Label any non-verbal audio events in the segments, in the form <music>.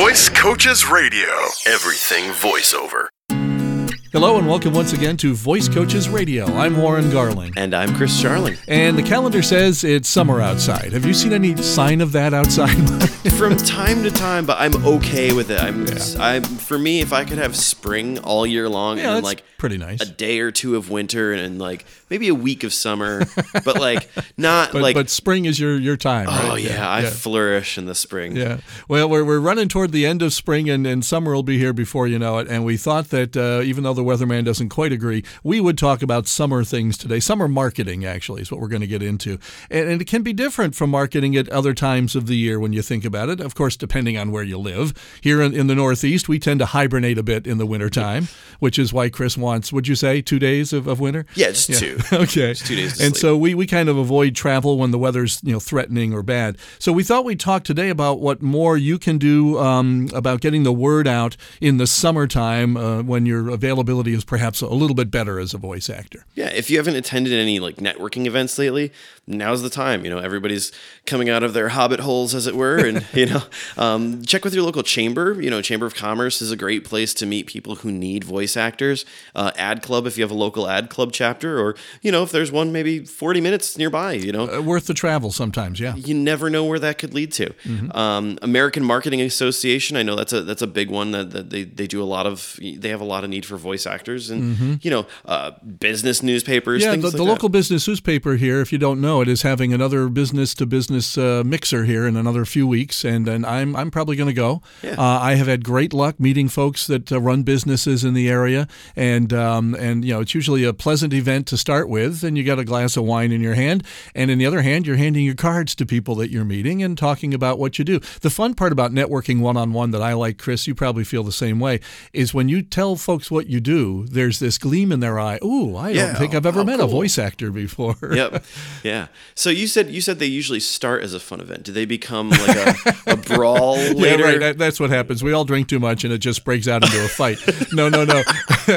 Voice Coaches Radio. Everything voiceover. Hello and welcome once again to Voice Coaches Radio. I'm Warren Garling. And I'm Chris Charling. And the calendar says it's summer outside. Have you seen any sign of that outside? <laughs> From time to time, but I'm okay with it. I'm, I'm for me, if I could have spring all year long Yeah, and that's like pretty nice. a day or two of winter and, like maybe a week of summer, <laughs> but like not but, like but spring is your, your time, oh right? yeah, I flourish in the spring. Yeah. Well, we're, we're running toward the end of spring and, and summer will be here before you know it. And we thought that uh, even though the weatherman doesn't quite agree, we would talk about summer things today. Summer marketing, actually, is what we're going to get into. And, and it can be different from marketing at other times of the year when you think about it. Of course, depending on where you live. Here in, in the Northeast, we tend to hibernate a bit in the wintertime, which is why Chris wants, would you say, two days of, of winter? Yeah, just two. <laughs> okay. two days and sleep. so we, we kind of avoid travel when the weather's you know threatening or bad. So we thought we'd talk today about what more you can do um, about getting the word out in the summertime uh, when your availability is perhaps a little bit better as a voice actor. Yeah, if you haven't attended any like networking events lately, now's the time. You know, everybody's coming out of their hobbit holes, as it were, and <laughs> you know, um, check with your local chamber. You know, Chamber of Commerce is a great place to meet people who need voice actors. Uh, ad Club, if you have a local ad club chapter, or you know, if there's one maybe 40 minutes nearby. You know, Uh, worth the travel sometimes, yeah. you never know where that could lead to. Mm-hmm. Um, American Marketing Association, I know that's a that's a big one that, that they, they do a lot of. They have a lot of need for voice actors, and you know, uh, business newspapers. Mm-hmm. Yeah, things the, like the local business newspaper here, if you don't know it, is having another business to business uh, mixer here in another few weeks, and, and I'm, I'm probably going to go. Yeah. Uh, I have had great luck meeting folks that uh, run businesses in the area, and um, and you know it's usually a pleasant event to start with, and you got a glass of wine in your hand, and in the other hand, you're handing your cards to people that you're meeting and talking about what you do. The fun part about networking one on one that I like, Chris, you probably feel the same way, is when you tell folks what you do, there's this gleam in their eye. Ooh, I Yeah. don't think I've ever met a voice actor before. <laughs> yep. Yeah. So you said you said they usually start as a fun event. Do they become like a, a <laughs> brawl Yeah, right. That, that's what happens. We all drink too much, and it just breaks out into a fight. no, no, no. <laughs>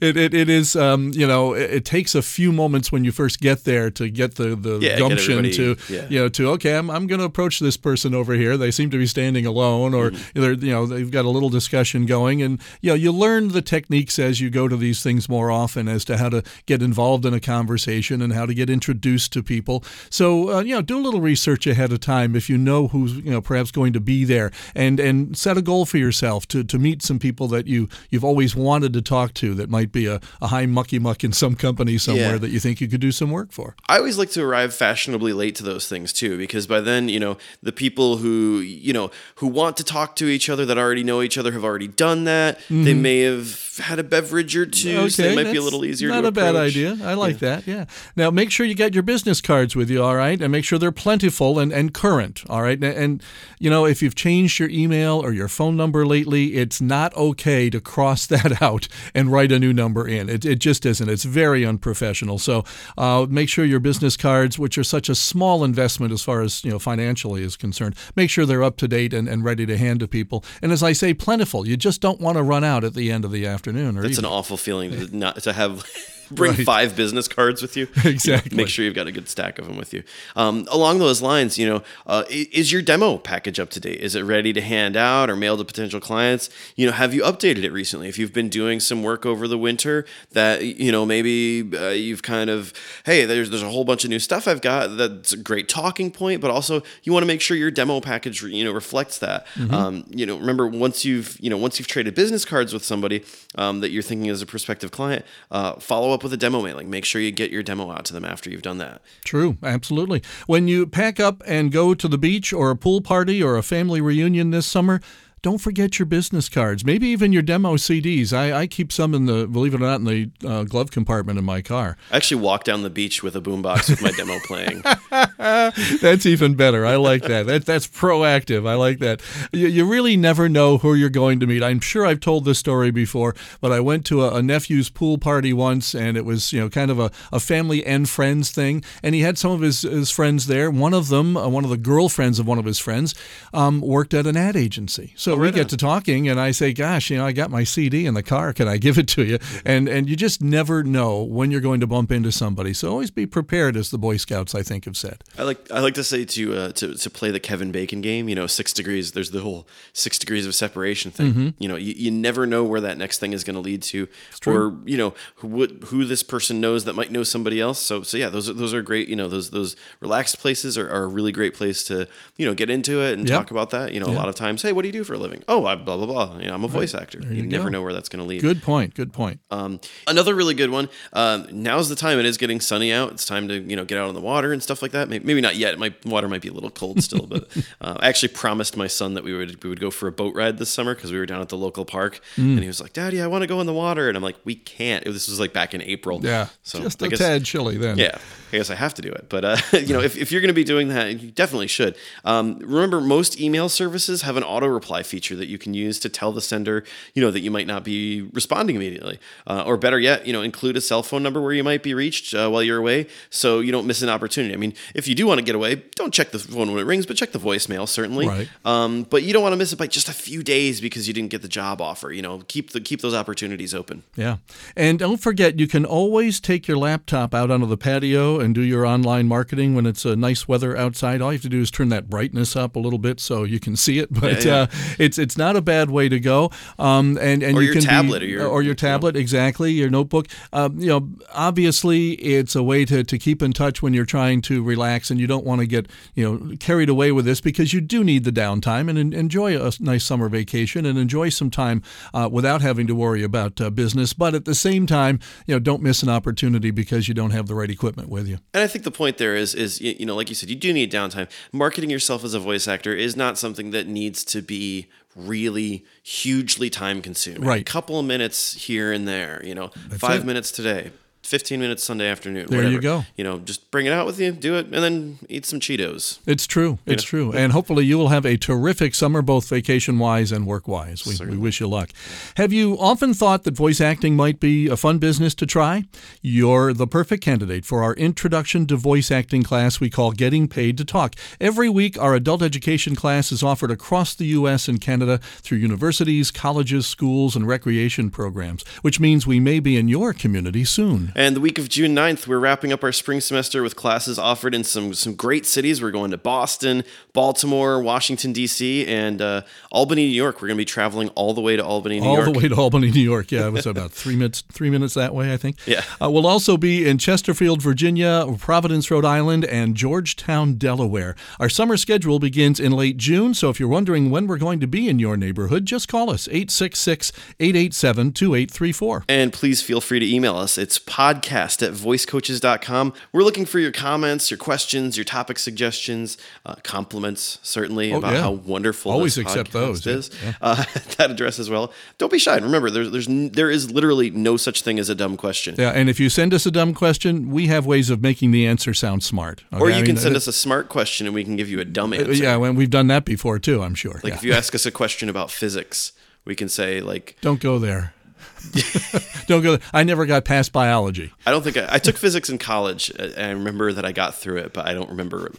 it, it, it is. Um, you know, it, it takes a few moments when you first get there to get the the Yeah, gumption to yeah. you know to okay, I'm I'm going to approach this person over here. They seem to be standing alone, or Mm-hmm. they're you know they've got a little discussion going, and you know you learn the techniques as you go to these things more often as to how to get involved in a conversation and how to get introduced to people. So uh, you know, do a little research ahead of time if you know who's you know perhaps going to be there, and and set a goal for yourself to, to meet some people that you you've always wanted to talk to that might be a, a high mucky muck in some company somewhere Yeah. That you think you could do some work for. I always like to arrive fashionably late to those things too, because by then, you know, the people who, you know, who want to talk to each other that already know each other have already done that. They mm-hmm. may have had a beverage or two, so they might be a little easier Not to a bad idea. I like that. Yeah. Now make sure you get your business cards with you, all right, and make sure they're plentiful and, and current, all right. And, and you know if you've changed your email or your phone number lately, it's not okay to cross <laughs> that out and write a new number in. It, it just isn't. It's very unprofessional. So uh, make sure your business cards, which are such a small investment as far as you know financially is concerned, make sure they're up to date and, and ready to hand to people. And as I say, plentiful. You just don't want to run out at the end of the afternoon or It's an awful feeling to not to have bring Right. five business cards with you. <laughs> Exactly. Make sure you've got a good stack of them with you. Um, along those lines, you know, uh, is your demo package up to date? Is it ready to hand out or mail to potential clients? You know, have you updated it recently? If you've been doing some work over the winter that you know maybe uh, you've kind of hey, there's there's a whole bunch of new stuff I've got that's a great talking point, but also you want to make sure your demo package you know reflects that. Mm-hmm. Um, you know, remember once you've you know once you've traded business cards with somebody um, that you're thinking as a prospective client, uh, follow up with a demo mailing. Make sure you get your demo out to them after you've done that. True, absolutely. When you pack up and go to the beach or a pool party or a family reunion this summer, don't forget your business cards, maybe even your demo CDs. I, I keep some in the, believe it or not, in the uh, glove compartment in my car. I actually walk down the beach with a boombox with my demo playing. <laughs> That's even better. I like that. that that's proactive. I like that. You, you really never know who you're going to meet. I'm sure I've told this story before, but I went to a, a nephew's pool party once, and it was you know kind of a, a family and friends thing, and he had some of his, his friends there. One of them, uh, one of the girlfriends of one of his friends, um, worked at an ad agency. So so we get on. to talking, and I say, "Gosh, you know, I got my CD in the car. Can I give it to you?" And and you just never know when you're going to bump into somebody. So always be prepared, as the Boy Scouts I think have said. I like I like to say to uh, to to play the Kevin Bacon game. You know, six degrees. There's the whole six degrees of separation thing. Mm-hmm. You know, you, you never know where that next thing is going to lead to, or you know who who this person knows that might know somebody else. So so yeah, those are those are great. You know, those those relaxed places are, are a really great place to you know get into it and Yep. talk about that. You know, a lot of times, hey, what do you do for a living? Oh, I blah blah blah. You know, I'm a voice actor. You, you never go. know where that's going to lead. Good point. Good point. Um, another really good one. Um, now's the time. It is getting sunny out. It's time to you know get out on the water and stuff like that. Maybe, maybe not yet. My water might be a little cold still, but <laughs> uh, I actually promised my son that we would we would go for a boat ride this summer because we were down at the local park, Mm. and he was like, "Daddy, I want to go in the water," and I'm like, "We can't." This was like back in April. Yeah, so just I a guess- tad chilly then. yeah, I guess I have to do it. But uh, <laughs> you know, if, if you're going to be doing that, you definitely should. Um, remember, most email services have an auto reply feature that you can use to tell the sender, you know, that you might not be responding immediately, uh, or better yet, you know, include a cell phone number where you might be reached uh, while you're away, so you don't miss an opportunity. I mean, if you do want to get away, don't check the phone when it rings, but check the voicemail certainly. Right. Um, but you don't want to miss it by just a few days because you didn't get the job offer. You know, keep the keep those opportunities open. Yeah. And don't forget, you can always take your laptop out onto the patio and do your online marketing when it's a nice weather outside. All you have to do is turn that brightness up a little bit so you can see it. <laughs> But Yeah, yeah. Uh, it's it's not a bad way to go. Um, and, and Or you your can be- tablet or your- or your you know. tablet, exactly, your notebook. Um, you know, obviously, it's a way to, to keep in touch when you're trying to relax and you don't want to get, you know, carried away with this because you do need the downtime and en- enjoy a nice summer vacation and enjoy some time uh, without having to worry about uh, business. But at the same time, you know, don't miss an opportunity because you don't have the right equipment with you. And I think the point there is, is you know, like you said, you do need downtime. Marketing yourself as a voice actor is not something that needs to be really hugely time consuming. Right. A couple of minutes here and there. You know, five it. minutes today. 15 minutes Sunday afternoon. There you go. You know, just bring it out with you, do it, and then eat some Cheetos. It's true. It's true. And hopefully you will have a terrific summer, both vacation wise and work wise. We, we wish you luck. Have you often thought that voice acting might be a fun business to try? You're the perfect candidate for our introduction to voice acting class we call Getting Paid to Talk. Every week, our adult education class is offered across the U.S. and Canada through universities, colleges, schools, and recreation programs, which means we may be in your community soon. And the week of June 9th, we're wrapping up our spring semester with classes offered in some some great cities. We're going to Boston, Baltimore, Washington, D.C., and uh, Albany, New York. We're going to be traveling all the way to Albany, New all York. All the way to Albany, New York. Yeah, it was about three minutes, three minutes that way, I think. <laughs> Yeah. Uh, we'll also be in Chesterfield, Virginia, Providence, Rhode Island, and Georgetown, Delaware. Our summer schedule begins in late June, so if you're wondering when we're going to be in your neighborhood, just call us 866 887 2834. And please feel free to email us. It's podcast at voicecoaches.com. We're looking for your comments, your questions, your topic suggestions, uh, compliments, certainly, about yeah. how wonderful Always this accept podcast those, yeah, is. Uh, <laughs> that address as well. Don't be shy. And remember, there's, there's, there is literally no such thing as a dumb question. Yeah, and if you send us a dumb question, we have ways of making the answer sound smart. Or you I can send uh, us a smart question and we can give you a dumb answer. Yeah, when we've done that before too, I'm sure. Like Yeah. if you ask us a question about physics, we can say like, Don't go there. <laughs> Don't go. I never got past biology. I don't think I, I took physics in college. uh, I remember that I got through it, but I don't remember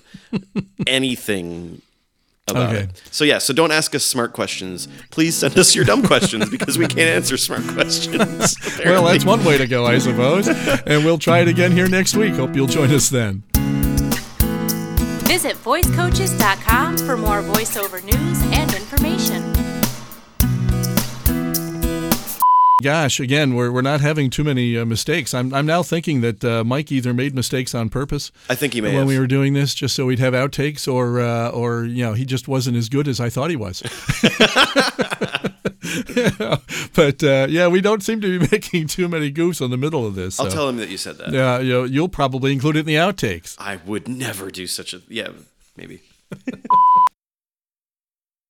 anything about Okay. it. So yeah, so don't ask us smart questions. Please send us your dumb questions because we can't answer smart questions. <laughs> Well, that's one way to go, I suppose. And we'll try it again here next week. Hope you'll join us then. Visit voicecoaches.com for more voiceover news and information. Gosh, again, we're, we're not having too many uh, mistakes. I'm, I'm now thinking that uh, Mike either made mistakes on purpose I think he may when have. we were doing this, just so we'd have outtakes, or uh, or you know he just wasn't as good as I thought he was. <laughs> <laughs> but uh, yeah, we don't seem to be <laughs> making too many goofs in the middle of this. I'll tell him that you said that. Yeah, you know, you'll probably include it in the outtakes. I would never do such a yeah, maybe.